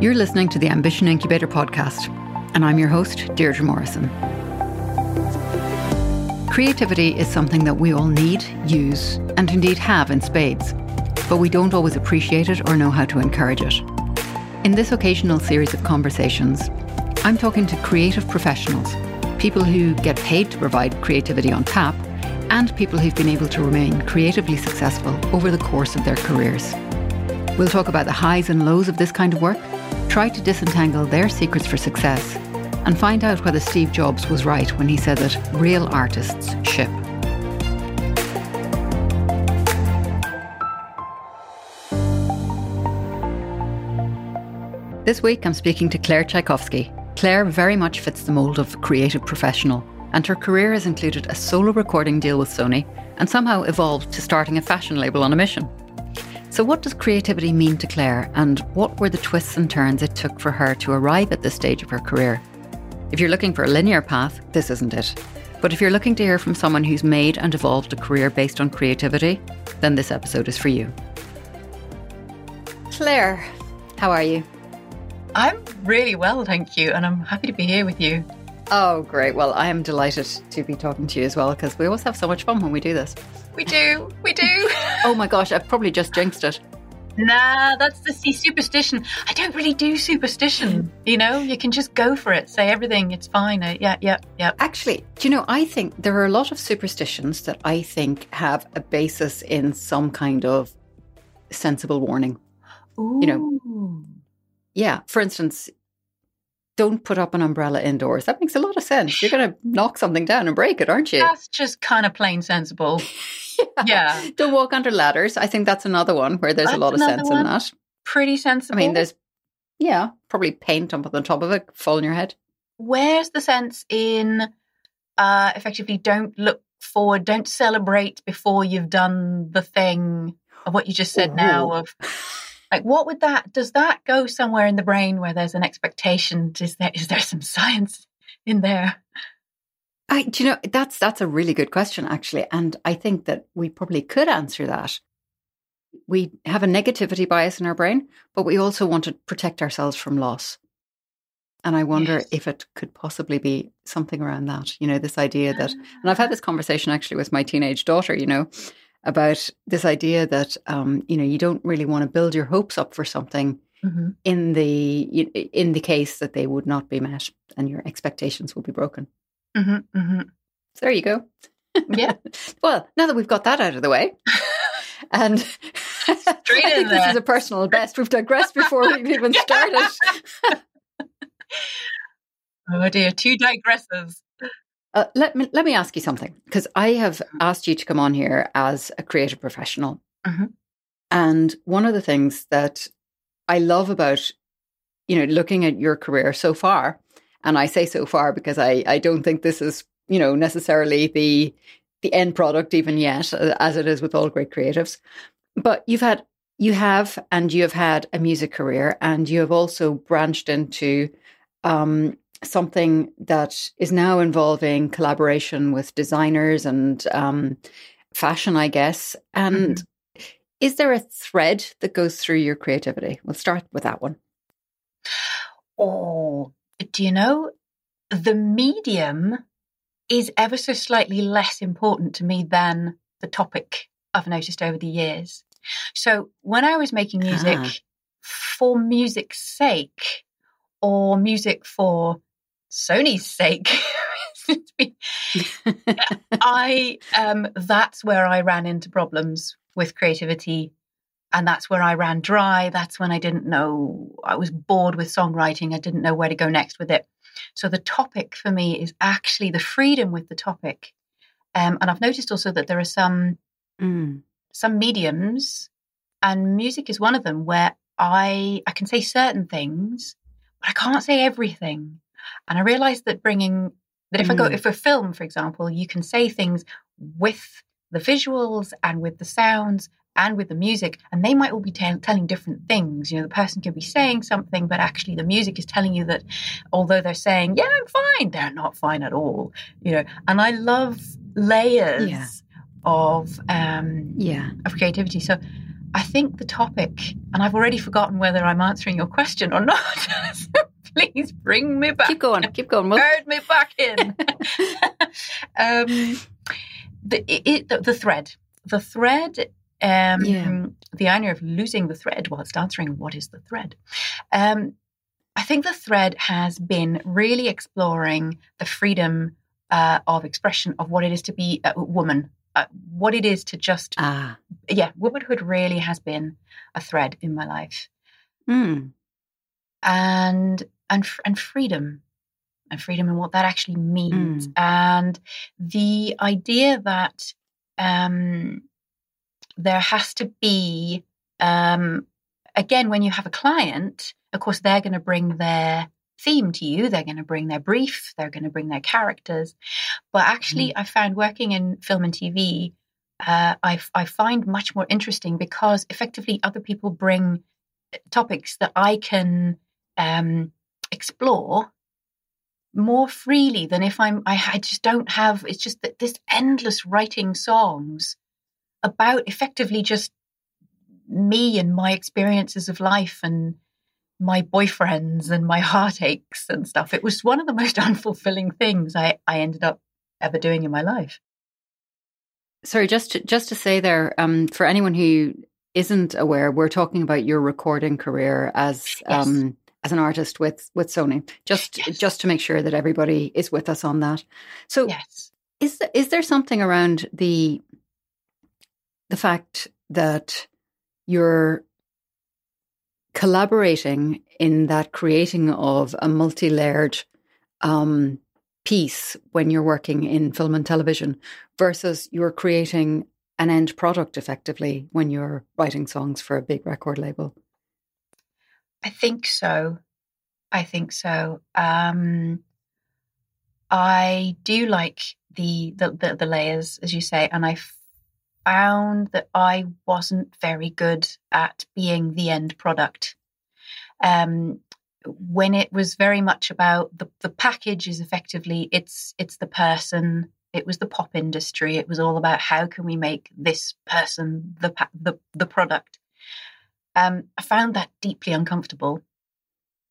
You're listening to the Ambition Incubator podcast, and I'm your host, Deirdre Morrison. Creativity is something that we all need, use, and indeed have in spades, but we don't always appreciate it or know how to encourage it. In this occasional series of conversations, I'm talking to creative professionals, people who get paid to provide creativity on tap, and people who've been able to remain creatively successful over the course of their careers. We'll talk about the highs and lows of this kind of work, try to disentangle their secrets for success, and find out whether Steve Jobs was right when he said that real artists ship. This week, I'm speaking to Claire Tchaikowski. Claire very much fits the mould of creative professional, and her career has included a solo recording deal with Sony and somehow evolved to starting a fashion label on a mission. So, what does creativity mean to Claire, and what were the twists and turns it took for her to arrive at this stage of her career? If you're looking for a linear path, this isn't it. But if you're looking to hear from someone who's made and evolved a career based on creativity, then this episode is for you. Claire, how are you? I'm really well, thank you, and I'm happy to be here with you. Oh, great. Well, I am delighted to be talking to you as well because we always have so much fun when we do this. We do, we do. oh my gosh, I've probably just jinxed it. Nah, that's the see superstition. I don't really do superstition. You know, you can just go for it, say everything, it's fine. Uh, yeah, yeah, yeah. Actually, do you know, I think there are a lot of superstitions that I think have a basis in some kind of sensible warning. Ooh. You know, yeah, for instance, don't put up an umbrella indoors. That makes a lot of sense. You're going to knock something down and break it, aren't you? That's just kind of plain sensible. yeah. yeah. Don't walk under ladders. I think that's another one where there's That's a lot of sense another in that. Pretty sensible. I mean, there's, yeah, probably paint up on the top of it, fall on your head. Where's the sense in uh, effectively don't look forward, don't celebrate before you've done the thing of what you just said now of like what would that does that go somewhere in the brain where there's an expectation? Is there is there some science in there? I, do you know, that's, that's a really good question, actually. And I think that we probably could answer that. We have a negativity bias in our brain, but we also want to protect ourselves from loss. And I wonder Yes. if it could possibly be something around that, you know, this idea that, and I've had ah. this conversation actually with my teenage daughter, you know, about this idea that, um, you know, you don't really want to build your hopes up for something Mhm. in the, in the case that they would not be met and your expectations will be broken. Mhm, mhm. So there you go. Yeah. well, now that we've got that out of the way, and I think this is a personal best. We've digressed before we've even started. Oh dear, two digressors. Uh, let me let me ask you something because I have asked you to come on here as a creative professional, Mhm. and one of the things that I love about you know looking at your career so far, and I say so far because I I don't think this is you know necessarily the the end product even yet, uh, as it is with all great creatives, but you've had you have and you have had a music career, and you have also branched into um, something that is now involving collaboration with designers and um, fashion, I guess. And is there a thread that goes through your creativity? We'll start with that one. Oh, do you know the medium is ever so slightly less important to me than the topic I've noticed over the years. So when I was making music Ah. for music's sake or music for Sony's sake, I um that's where I ran into problems with creativity and that's where I ran dry. That's when I didn't know I was bored with songwriting. I didn't know where to go next with it. So the topic for me is actually the freedom with the topic. Um, and I've noticed also that there are some Mm. some mediums, and music is one of them, where I I can say certain things, but I can't say everything. And I realized that bringing that if I go Mm. if a film, for example, you can say things with the visuals and with the sounds and with the music, and they might all be tell telling different things. You know, the person could be saying something, but actually the music is telling you that although they're saying, "Yeah, I'm fine," they're not fine at all. You know, and I love layers Yeah. of um, Yeah. of creativity. So I think the topic, and I've already forgotten whether I'm answering your question or not. so please bring me back. Keep going. Keep going. We'll... Herd me back in. um, the, it, the, the thread. The thread. Um, yeah. The idea of losing the thread whilst answering what is the thread. Um, I think the thread has been really exploring the freedom uh, of expression of what it is to be a woman uh, what it is to just ah. yeah womanhood really has been a thread in my life mm. and and and freedom and freedom and what that actually means mm. and the idea that um, there has to be um, again when you have a client of course they're going to bring their theme to you. They're going to bring their brief, they're going to bring their characters. But actually, mm. I found working in film and TV, uh, I, I find much more interesting because effectively other people bring topics that I can um, explore more freely than if I'm, I, I just don't have, it's just that this endless writing songs about effectively just me and my experiences of life and my boyfriends and my heartaches and stuff. It was one of the most unfulfilling things I, I ended up ever doing in my life. Sorry, just to, just to say there, um, for anyone who isn't aware, we're talking about your recording career as yes. um, as an artist with with Sony. Just yes. just to make sure that everybody is with us on that. So, yes. is there, is there something around the the fact that you're collaborating in that creating of a multi layered um, piece when you're working in film and television versus you're creating an end product effectively when you're writing songs for a big record label? I think so. I think so. Um, I do like the, the, the the layers, as you say, and I found that I wasn't very good at being the end product. Um, when it was very much about the, the package is effectively it's it's the person it was the pop industry it was all about how can we make this person the the, the product um, i found that deeply uncomfortable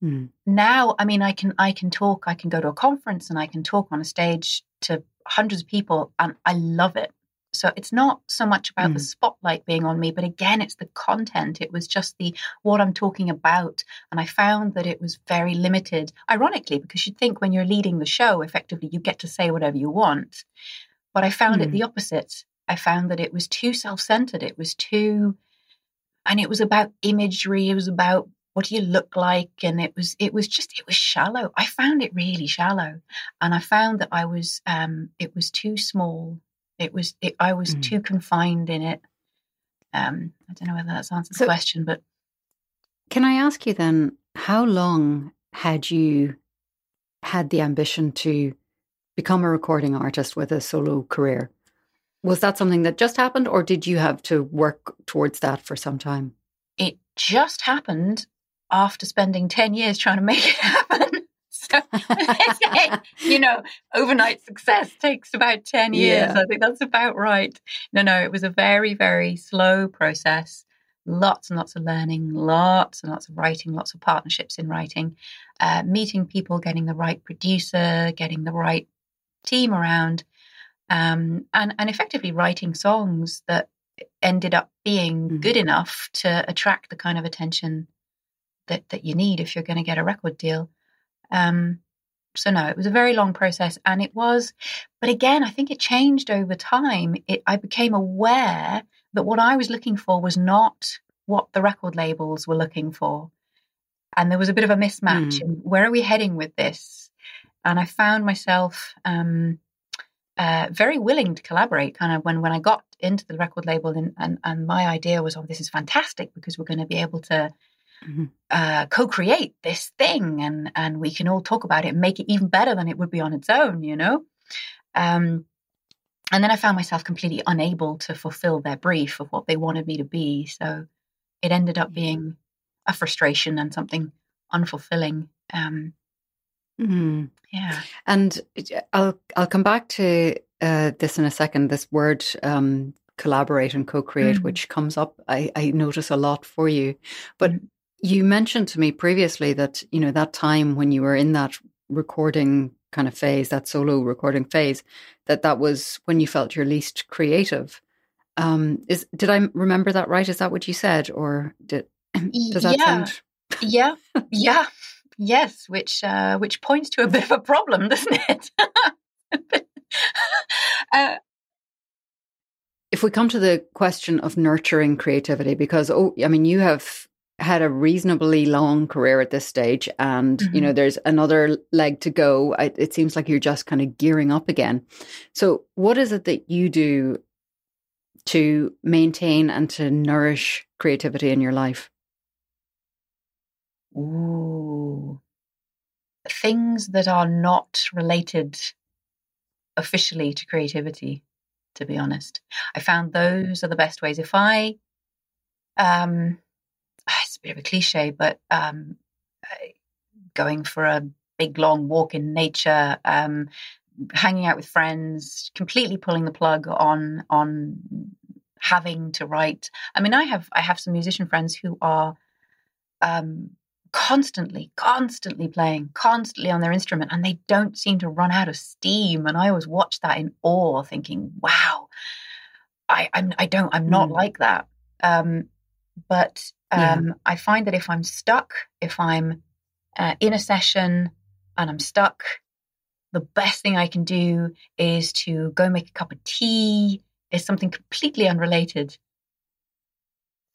mm. now i mean i can i can talk i can go to a conference and i can talk on a stage to hundreds of people and i love it so it's not so much about mm. the spotlight being on me, but again, it's the content. It was just the what I'm talking about. And I found that it was very limited, ironically, because you'd think when you're leading the show, effectively, you get to say whatever you want. But I found mm. it the opposite. I found that it was too self centered. It was too, and it was about imagery. It was about what do you look like and it was it was just it was shallow i found it really shallow and i found that i was um it was too small it was it, I was mm. too confined in it. Um, I don't know whether that's answers so, the question, but can I ask you then, how long had you had the ambition to become a recording artist with a solo career? Was that something that just happened, or did you have to work towards that for some time? It just happened after spending 10 years trying to make it happen. So you know, overnight success takes about 10 years. Yeah. I think that's about right. No, no, it was a very, very slow process. Lots and lots of learning, lots and lots of writing, lots of partnerships in writing, uh, meeting people, getting the right producer, getting the right team around, um, and, and effectively writing songs that ended up being mm-hmm. good enough to attract the kind of attention that, that you need if you're going to get a record deal. Um, so no, it was a very long process, and it was. But again, I think it changed over time. It, I became aware that what I was looking for was not what the record labels were looking for, and there was a bit of a mismatch. Mm. where are we heading with this? And I found myself um, uh, very willing to collaborate. Kind of when when I got into the record label, and and, and my idea was, oh, this is fantastic because we're going to be able to mm-hmm. uh, co-create this thing, and and we can all talk about it and make it even better than it would be on its own. You know. Um, and then I found myself completely unable to fulfill their brief of what they wanted me to be. So it ended up being a frustration and something unfulfilling. Um, mm. Yeah. And I'll I'll come back to uh, this in a second. This word um, collaborate and co-create, mm. which comes up. I, I, notice a lot for you, but mm. you mentioned to me previously that you know that time when you were in that recording kind of phase, that solo recording phase, that that was when you felt your least creative. Um, is did I remember that right? Is that what you said, or did does that yeah. sound? yeah, yeah, yes. Which uh, which points to a bit of a problem, doesn't it? uh, if we come to the question of nurturing creativity, because oh, I mean, you have had a reasonably long career at this stage, and mm-hmm. you know, mm-hmm. there's another leg to go. I, it seems like you're just kind of gearing up again. So, what is it that you do to maintain and to nourish creativity in your life? Ooh, things that are not related officially to creativity to be honest. I found those are the best ways. If I, um, it's a bit of a cliche, but um, going for a big long walk in nature, um, hanging out with friends, completely pulling the plug on on having to write. I mean, I have I have some musician friends who are um, constantly, constantly playing, constantly on their instrument, and they don't seem to run out of steam. And I always watch that in awe, thinking, "Wow, I I'm, I don't I'm not mm. like that." Um, but um, yeah. I find that if I'm stuck, if I'm uh, in a session and I'm stuck, the best thing I can do is to go make a cup of tea. Is something completely unrelated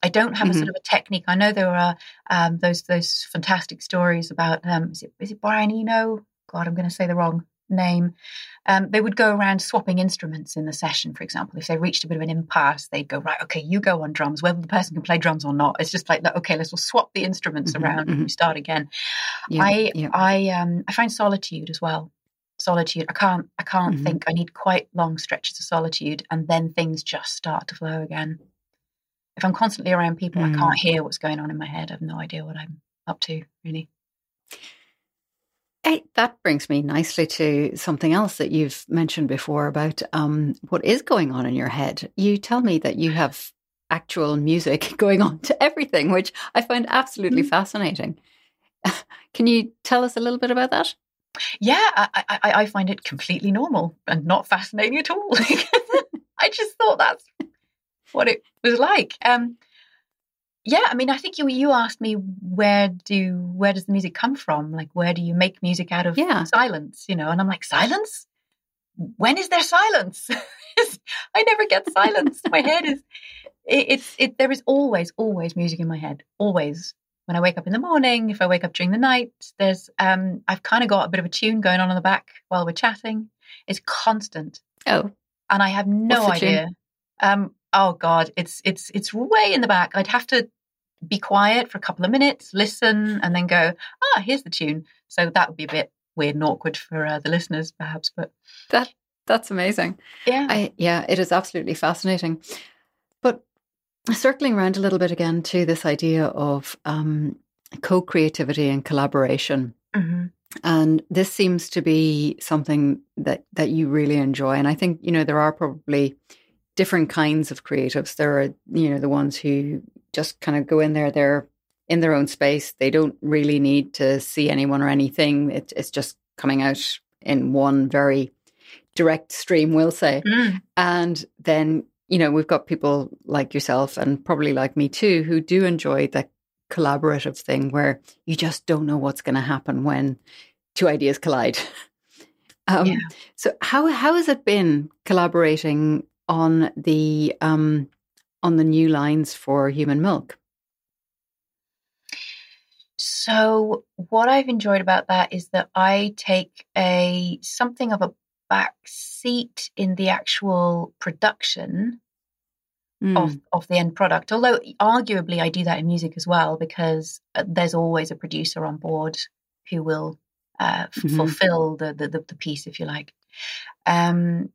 I don't have mm-hmm. a sort mm-hmm. of a technique. I know there are um, those those fantastic stories about um, is it is it Brian Eno? God, I'm going to say the wrong name. Um, they would go around swapping instruments in the session. For example, if they reached a bit of an impasse, they'd go right. Okay, you go on drums, whether the person can play drums or not. It's just like that. okay, let's all swap the instruments mm-hmm, around mm-hmm. and we start again. Yeah, I yeah. I um I find solitude as well solitude. I can't I can't mm-hmm. think. I need quite long stretches of solitude and then things just start to flow again if I'm constantly around people, mm. I can't hmm. hear what's going on in my head. I have no idea what I'm up to, really. Hey, that brings me nicely to something else that you've mentioned before about um, what is going on in your head. You tell me that you have actual music going on to everything, which I find absolutely mm. fascinating. Can you tell us a little bit about that? Yeah, I, I, I find it completely normal and not fascinating at all. I just thought that's what it was like. Um, yeah, I mean, I think you you asked me where do where does the music come from? Like, where do you make music out of yeah. silence? You know, and I'm like, silence. When is there silence? I never get silence. my head is it, it's it. There is always always music in my head. Always when I wake up in the morning, if I wake up during the night, there's um I've kind of got a bit of a tune going on in the back while we're chatting. It's constant. Oh, and I have no idea. Um, oh god, it's it's it's way in the back. I'd have to be quiet for a couple of minutes, listen, and then go, ah, here's the tune. So that would be a bit weird and awkward for uh, the listeners, perhaps. But that that's amazing. Yeah, I, yeah, it is absolutely fascinating. But circling around a little bit again to this idea of um, co-creativity and collaboration. Mm-hmm. And this seems to be something that that you really enjoy. And I think you know there are probably different kinds of creatives. There are, you know, the ones who just kind of go in there, they're in their own space. They don't really need to see anyone or anything. It, it's just coming out in one very direct stream, we'll say. Mm. And then, you know, we've got people like yourself and probably like me too, who do enjoy that collaborative thing where you just don't know what's going to happen when two ideas collide. Um, yeah. So how how has it been collaborating on the um, on the new lines for human milk? So what I've enjoyed about that is that I take a something of a back seat in the actual production mm. of, of the end product. Although arguably I do that in music as well because uh, there's always a producer on board who will uh, mm-hmm. fulfill the, the, the piece, if you like. Um,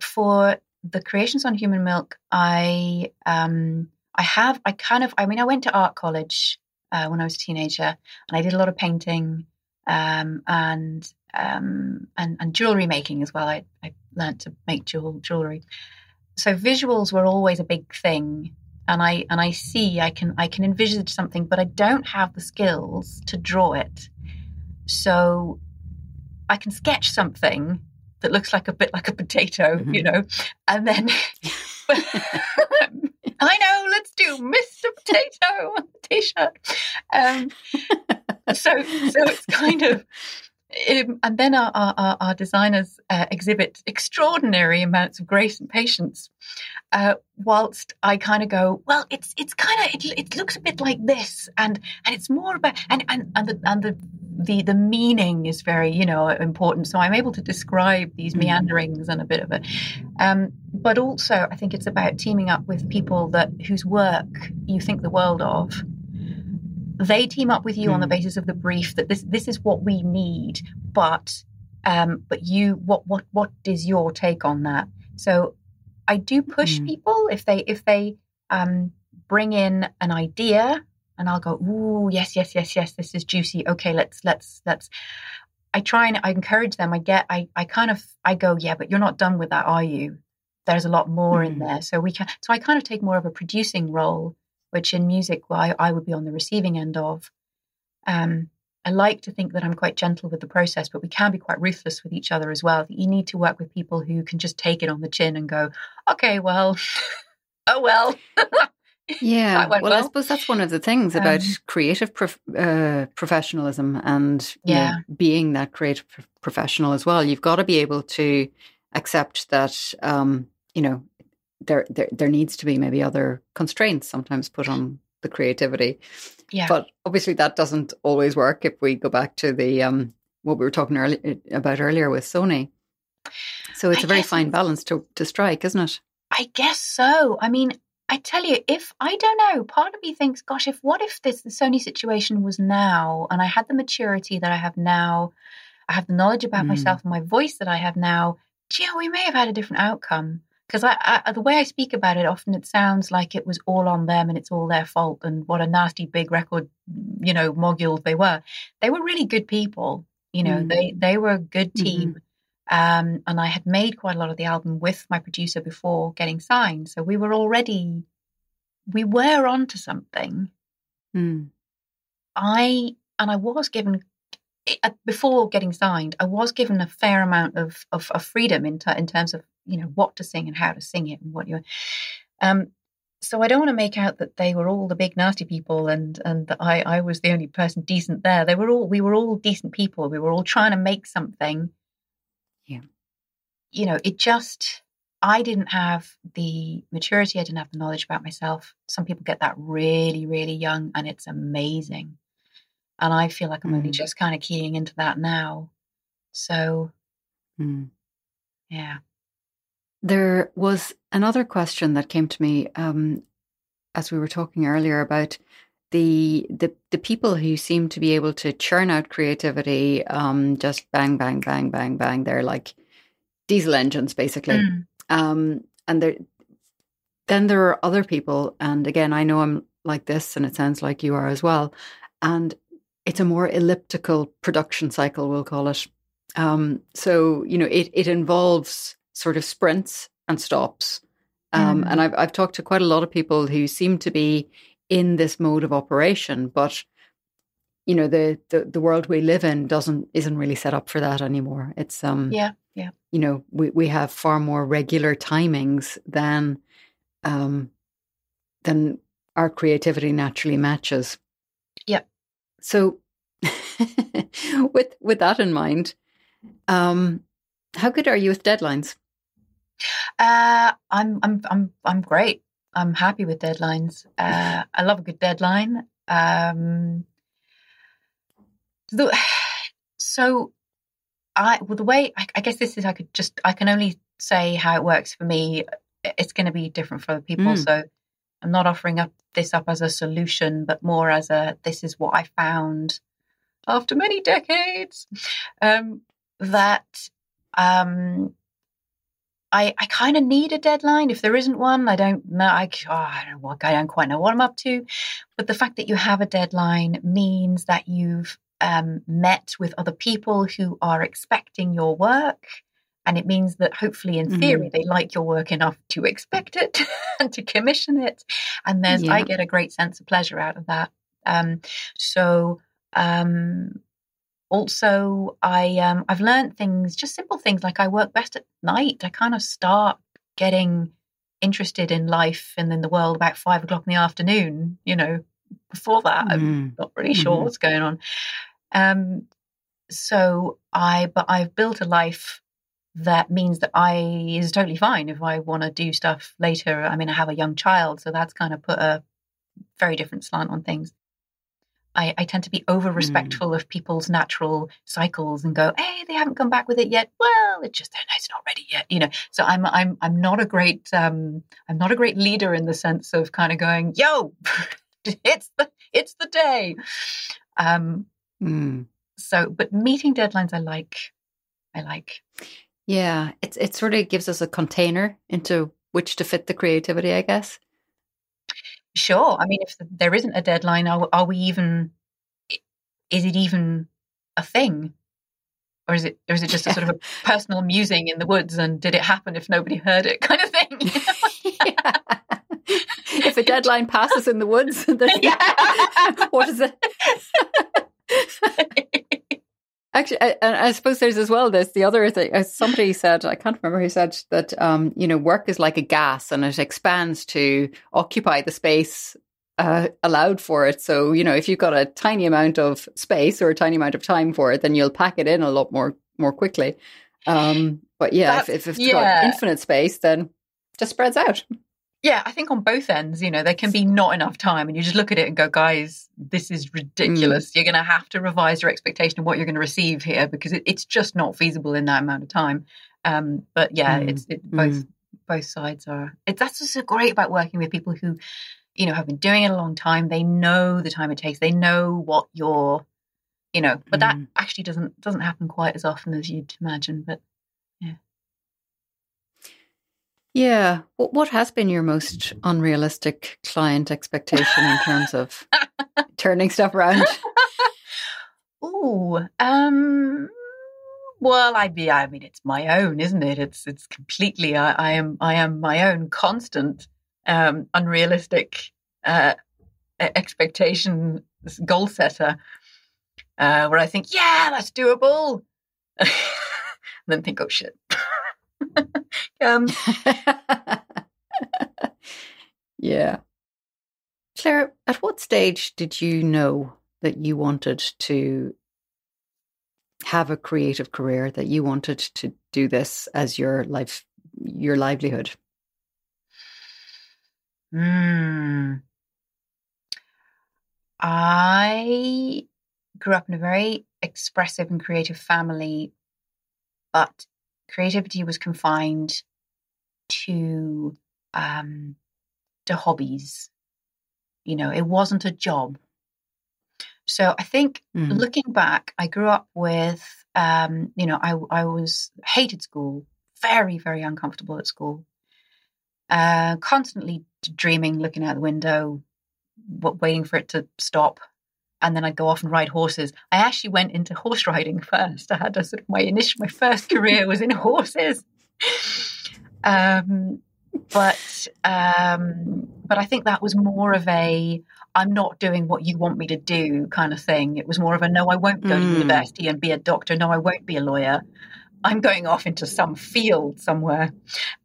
for the creations on human milk, I um, I have I kind of I mean I went to art college uh, when I was a teenager, and I did a lot of painting um, and um, and and jewelry making as well. I I learned to make jewel jewelry. so visuals were always a big thing and I and I see I can I can envisage something, but I don't have the skills to draw it. So I can sketch something that looks like a bit like a potato, mm-hmm. you know, and then I know, let's do Mr. Potato on the t-shirt. Um, so so it's kind of um, and then our, our, our designers uh, exhibit extraordinary amounts of grace and patience, uh, whilst I kind of go, well, it's it's kind of it, it, looks a bit like this, and and it's more about and and and the and the the the meaning is very you know important. So I'm able to describe these mm-hmm. meanderings and a bit of it, um, but also I think it's about teaming up with people that whose work you think the world of they team up with you mm. on the hmm. basis of the brief that this this is what we need, but um, but you what what what is your take on that? So I do push mm. people if they if they um, bring in an idea and I'll go, ooh, yes, yes, yes, yes, this is juicy. Okay, let's let's let's I try and I encourage them. I get I I kind of I go, yeah, but you're not done with that, are you? There's a lot more mm. in hmm. there. So we can so I kind of take more of a producing role which in music I, I would be on the receiving end of. Um, I like to think that I'm quite gentle with the process, but we can be quite ruthless with each other as well. You need to work with people who can just take it on the chin and go, okay, well, oh well. yeah, well, well, I suppose that's one of the things about um, creative prof- uh, professionalism and yeah. Know, being that creative professional as well. You've got to be able to accept that, um, you know, there, there there needs to be maybe other constraints sometimes put on the creativity. Yeah. But obviously that doesn't always work if we go back to the um what we were talking early, about earlier with Sony. So it's I a very fine balance to to strike, isn't it? I guess so. I mean, I tell you, if I don't know, part of me thinks, gosh, if what if this the Sony situation was now and I had the maturity that I have now, I have the knowledge about mm. myself and my voice that I have now, gee, we may have had a different outcome because the way I speak about it, often it sounds like it was all on them and it's all their fault and what a nasty big record, you know, moguls they were. They were really good people, you know. Mm. They they were a good team, mm-hmm. um, and I had made quite a lot of the album with my producer before getting signed, so we were already we were onto something. Mm. I and I was given before getting signed, I was given a fair amount of of, of freedom in, ter- in terms of you know what to sing and how to sing it and what you um so I don't want to make out that they were all the big nasty people and and that I I was the only person decent there. They were all we were all decent people. We were all trying to make something. Yeah. You know, it just I didn't have the maturity, I didn't have the knowledge about myself. Some people get that really, really young and it's amazing. And I feel like I'm mm. only just kind of keying into that now. So mm. yeah. There was another question that came to me um, as we were talking earlier about the the the people who seem to be able to churn out creativity, um, just bang, bang, bang, bang, bang. They're like diesel engines, basically. Mm. Um, and there, then there are other people, and again, I know I'm like this, and it sounds like you are as well. And it's a more elliptical production cycle, we'll call it. Um, so you know, it it involves sort of sprints and stops. Um, mm. And I've I've talked to quite a lot of people who seem to be in this mode of operation, but you know the, the the world we live in doesn't isn't really set up for that anymore. It's um yeah yeah you know we we have far more regular timings than um than our creativity naturally matches. Yeah. So with with that in mind, um, how good are you with deadlines? Uh, I'm I'm I'm I'm great. I'm happy with deadlines. Uh, I love a good deadline. Um, the, so I well the way I, I, guess this is I could just I can only say how it works for me. It's going to be different for other people. Mm. So I'm not offering up this up as a solution, but more as a this is what I found after many decades. Um, that um, I, I kind of need a deadline. If there isn't one, I don't know. I, oh, I don't know. I don't quite know what I'm up to. But the fact that you have a deadline means that you've um, met with other people who are expecting your work. And it means that hopefully, in theory, mm-hmm. they like your work enough to expect it and to commission it. And then yeah. I get a great sense of pleasure out of that. Um, so, um, also, I um, I've learned things, just simple things like I work best at night. I kind of start getting interested in life and in the world about five o'clock in the afternoon. You know, before that, mm. I'm mm-hmm. not really sure mm-hmm. what's going on. Um, so I, but I've built a life that means that I is totally fine if I want to do stuff later. I mean, I have a young child, so that's kind of put a very different slant on things. I, I tend to be over respectful mm. of people's natural cycles and go, hey, they haven't come back with it yet. Well, it's just it's not ready yet, you know. So I'm I'm I'm not a great um I'm not a great leader in the sense of kind of going, yo, it's the it's the day. Um mm. so but meeting deadlines I like. I like. Yeah, it's it sort of gives us a container into which to fit the creativity, I guess. Sure. I mean, if there isn't a deadline, are, are we even? Is it even a thing, or is it, or is it just a sort of a personal musing in the woods? And did it happen if nobody heard it, kind of thing? yeah. If a deadline passes in the woods, then yeah. what is it? Actually, I, I, suppose there's as well this the other thing. As somebody said, I can't remember who said that. Um, you know, work is like a gas, and it expands to occupy the space uh, allowed for it. So, you know, if you've got a tiny amount of space or a tiny amount of time for it, then you'll pack it in a lot more more quickly. Um, but yeah, if, if, it's yeah. got infinite space, then just spreads out. Yeah, I think on both ends, you know, there can be not enough time, and you just look at it and go, guys, this is ridiculous. Mm. You're going to have to revise your expectation of what you're going to receive here because it, it's just not feasible in that amount of time. Um, but yeah, mm. it's it, both mm. both sides are. It, that's what's so great about working with people who, you know, have been doing it a long time. They know the time it takes. They know what you're, you know. But that mm. actually doesn't doesn't happen quite as often as you'd imagine. But yeah. Yeah. What has been your most unrealistic client expectation in terms of turning stuff around? Ooh, um, well, I be, I mean, it's my own, isn't it? It's it's completely. I, I am I am my own constant um, unrealistic uh, expectation goal setter, uh, where I think, yeah, that's doable, and then think, oh shit. um, yeah. Claire, at what stage did you know that you wanted to have a creative career, that you wanted to do this as your life, your livelihood? Hmm. I grew up in a very expressive and creative family, but creativity was confined to um, to hobbies. You know, it wasn't a job. So I think mm. looking back, I grew up with, um, you know, I, I was hated school, very, very uncomfortable at school, uh, constantly dreaming, looking out the window, waiting for it to stop. And then I'd go off and ride horses. I actually went into horse riding first. I had a sort of my initial, my first career was in horses. Um, but um, but I think that was more of a I'm not doing what you want me to do kind of thing. It was more of a no, I won't go mm. to university and be a doctor. No, I won't be a lawyer. I'm going off into some field somewhere.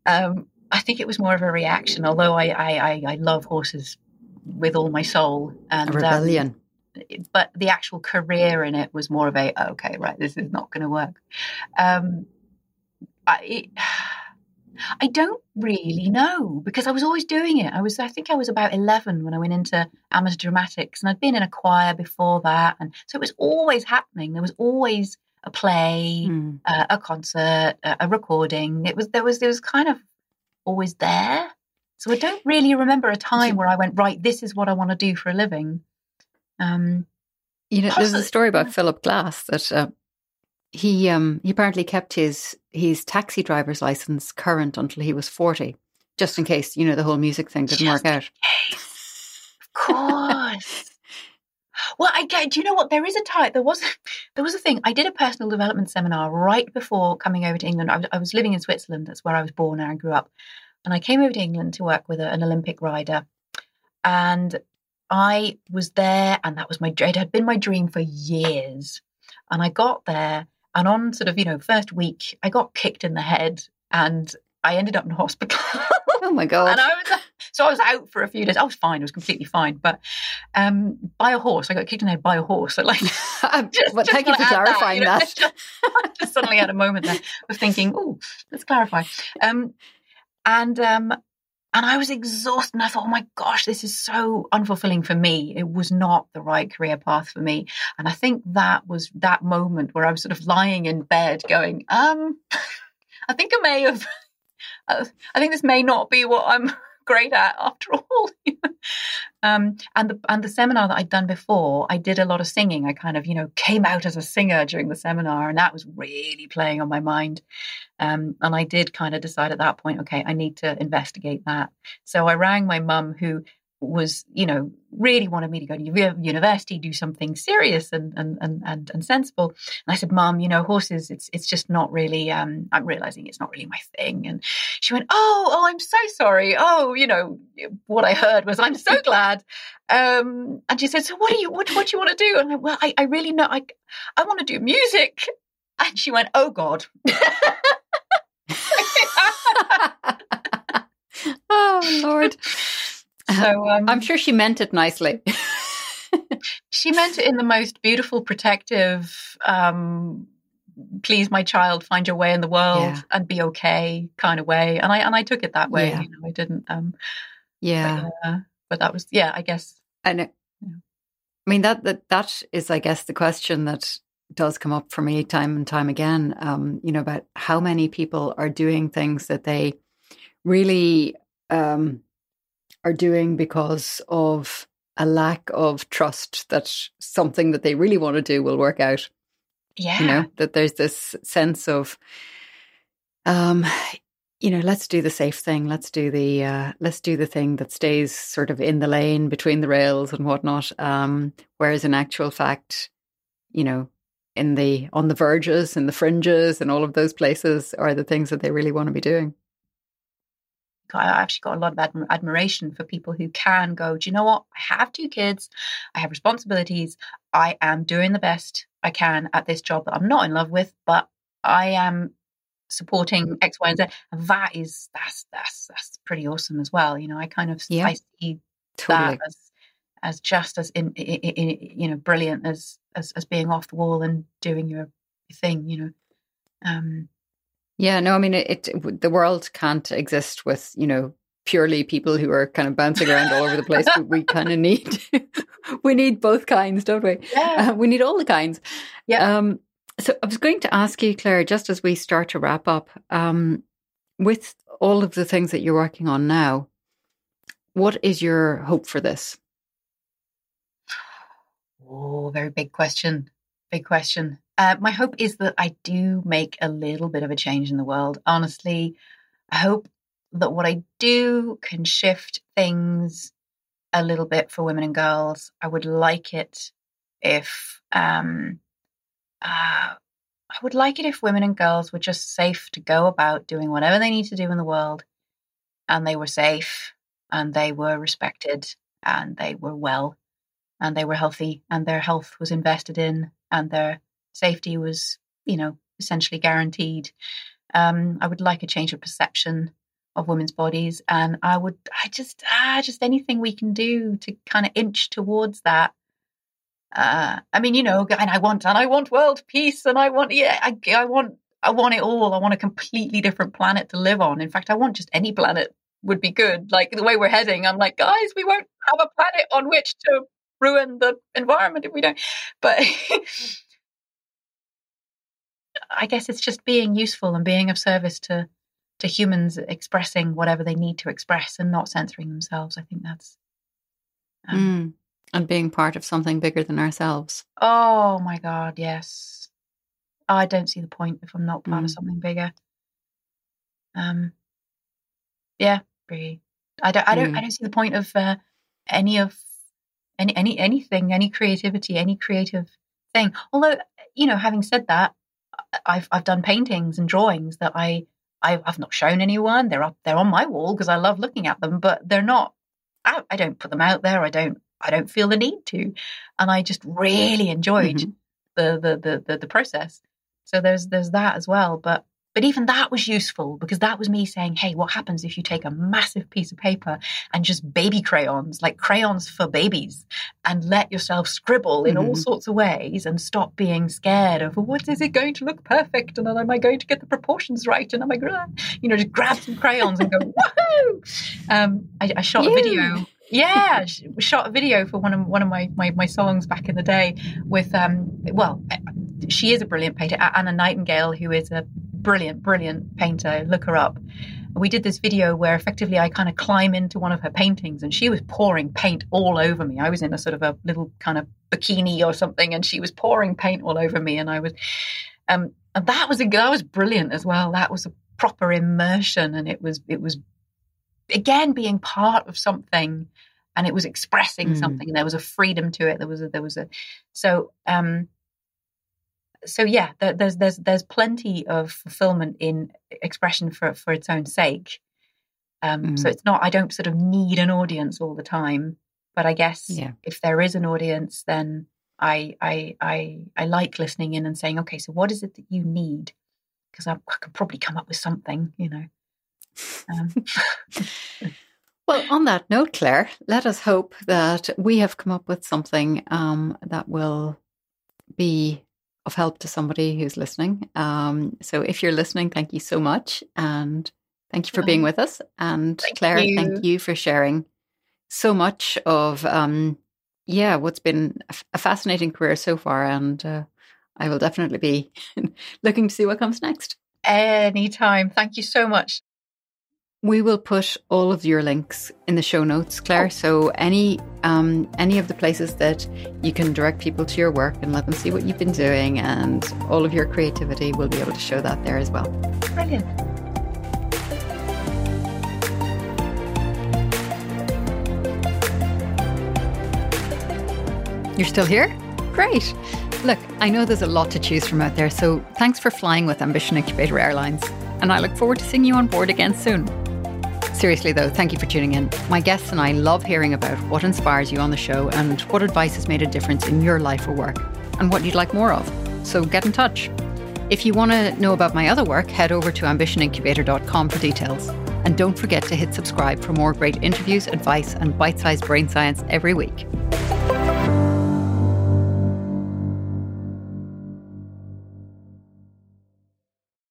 Um, I think it was more of a reaction, although I I, I love horses with all my soul. And, a um, rebellion. Um, but the actual career in it was more of a okay, right, this is not going to work. Um, I, it, I don't really know because I was always doing it. I was, I think I was about 11 when I went into amateur dramatics and I'd been in a choir before that. And so it was always happening. There was always a play, mm. uh, a concert, a, a recording. It was, there was, there was kind of always there. So I don't really remember a time where I went, right, this is what I want to do for a living. Um, you know, there's a story about Philip Glass that uh, he um he apparently kept his his taxi driver's license current until he was 40 just in case you know the whole music thing didn't just work out of course Well, I get. Do you know what? There is a type. There was, there was a thing. I did a personal development seminar right before coming over to England. I was, I was living in Switzerland. That's where I was born and I grew up. And I came over to England to work with a, an Olympic rider, and I was there, and that was my. It had been my dream for years. And I got there, and on sort of you know first week, I got kicked in the head, and I ended up in hospital. oh my god! and I was so I was out for a few days. I was fine. I was completely fine. But um, by a horse, I got kicked in the head by a horse. So like, just, well, just thank you for clarifying that. You know, that. just, suddenly had a moment there of thinking, oh, let's clarify. Um, and um, and I was exhausted. And I thought, oh my gosh, this is so unfulfilling for me. It was not the right career path for me. And I think that was that moment where I was sort of lying in bed going, um, I think I may have, I think this may not be what I'm great at after all. um, and the and the seminar that I'd done before, I did a lot of singing. I kind of you know came out as a singer during the seminar, and that was really playing on my mind. Um, and I did kind of decide at that point, okay, I need to investigate that. So I rang my mum, who was, you know, really wanted me to go to university, do something serious and and and and, and sensible. And I said, "Mom, you know, horses, it's it's just not really. Um, I'm realizing it's not really my thing." And she went, "Oh, oh, I'm so sorry. Oh, you know, what I heard was, I'm so glad." Um, and she said, "So what do you what what do you want to do?" And I, well, I, I really know I I want to do music. And she went, "Oh God." oh Lord. So um, I'm sure she meant it nicely. she meant it in the most beautiful, protective, um, please my child find your way in the world yeah. and be okay kind of way and i and i took it that way yeah. you know i didn't um yeah but, uh, but that was yeah i guess and it, yeah. i mean that that that is i guess the question that does come up for me time and time again um you know about how many people are doing things that they really um are doing because of a lack of trust that something that they really want to do will work out. Yeah. You know, that there's this sense of um you know, let's do the safe thing. Let's do the uh, let's do the thing that stays sort of in the lane between the rails and whatnot. Um, whereas in actual fact, you know, in the on the verges and the fringes and all of those places are the things that they really want to be doing. I actually got a lot of adm- admiration for people who can go, do you know what? I have two kids, I have responsibilities, I am doing the best I can at this job that I'm not in love with, but I am supporting X, Y, and Z. And that is that's that's that's pretty awesome as well. You know, I kind of yeah, I see totally. that as as just as in, in, in, you know brilliant as, as as being off the wall and doing your thing. You know. Um, yeah, no, I mean, it, it, the world can't exist with you know purely people who are kind of bouncing around all over the place. we, we kind of need we need both kinds, don't we? Yeah, uh, we need all the kinds. Yeah. Um, so I was going to ask you, Claire, just as we start to wrap up, um, with all of the things that you're working on now, what is your hope for this? Oh, very big question. Big question. Uh, my hope is that I do make a little bit of a change in the world. Honestly, I hope that what I do can shift things a little bit for women and girls. I would like it if um, uh, I would like it if women and girls were just safe to go about doing whatever they need to do in the world, and they were safe, and they were respected, and they were well, and they were healthy, and their health was invested in, and their safety was, you know, essentially guaranteed. Um, I would like a change of perception of women's bodies, and I would, I just, ah, just anything we can do to kind of inch towards that. Uh, I mean, you know, and I want, and I want world peace, and I want, yeah, I, I want, I want it all. I want a completely different planet to live on. In fact, I want just any planet would be good. Like the way we're heading, I'm like, guys, we won't have a planet on which to ruin the environment if we don't. But I guess it's just being useful and being of service to to humans expressing whatever they need to express and not censoring themselves. I think that's um, mm. and being part of something bigger than ourselves. Oh my god, yes. I don't see the point if I'm not part mm. of something bigger. Um, yeah, really. I don't. I don't. Mm. I don't see the point of uh, any of any any anything, any creativity, any creative thing. Although, you know, having said that, I've I've done paintings and drawings that I I've, not shown anyone. They're up they're on my wall because I love looking at them, but they're not. I, I don't put them out there. I don't I don't feel the need to, and I just really enjoyed mm-hmm. the, the the the the process. So there's there's that as well. But but even that was useful because that was me saying, hey, what happens if you take a massive piece of paper and just baby crayons, like crayons for babies, and let yourself scribble in mm-hmm. all sorts of ways and stop being scared of, well, what is it going to look perfect? And am I going to get the proportions right? And am I going to, you know, just grab some crayons and go, woohoo! Um, I, I shot a video yeah shot a video for one of one of my, my, my songs back in the day with um well she is a brilliant painter anna nightingale who is a brilliant, brilliant painter. Look her up. We did this video where effectively I kind of climb into one of her paintings and she was pouring paint all over me. I was in a sort of a little kind of bikini or something and she was pouring paint all over me and I was um and that was a that was brilliant as well. That was a proper immersion and it was it was again being part of something and it was expressing mm. something and there was a freedom to it there was a there was a so um so yeah, there's there's there's plenty of fulfillment in expression for for its own sake. Um, mm. So it's not I don't sort of need an audience all the time, but I guess yeah. if there is an audience, then I I I I like listening in and saying, okay, so what is it that you need? Because I, I could probably come up with something, you know. Um. well, on that note, Claire, let us hope that we have come up with something um, that will be of help to somebody who's listening. Um, so if you're listening, thank you so much. And thank you for being with us. And thank Claire, you. thank you for sharing so much of, um, yeah, what's been a fascinating career so far. And uh, I will definitely be looking to see what comes next. Anytime. Thank you so much. We will put all of your links in the show notes, Claire. Oh. So any um, any of the places that you can direct people to your work and let them see what you've been doing and all of your creativity, we'll be able to show that there as well. Brilliant. You're still here? Great. Look, I know there's a lot to choose from out there, so thanks for flying with Ambition Incubator Airlines, and I look forward to seeing you on board again soon. Seriously, though, thank you for tuning in. My guests and I love hearing about what inspires you on the show and what advice has made a difference in your life or work and what you'd like more of. So get in touch. If you want to know about my other work, head over to ambitionincubator.com for details. And don't forget to hit subscribe for more great interviews, advice, and bite sized brain science every week.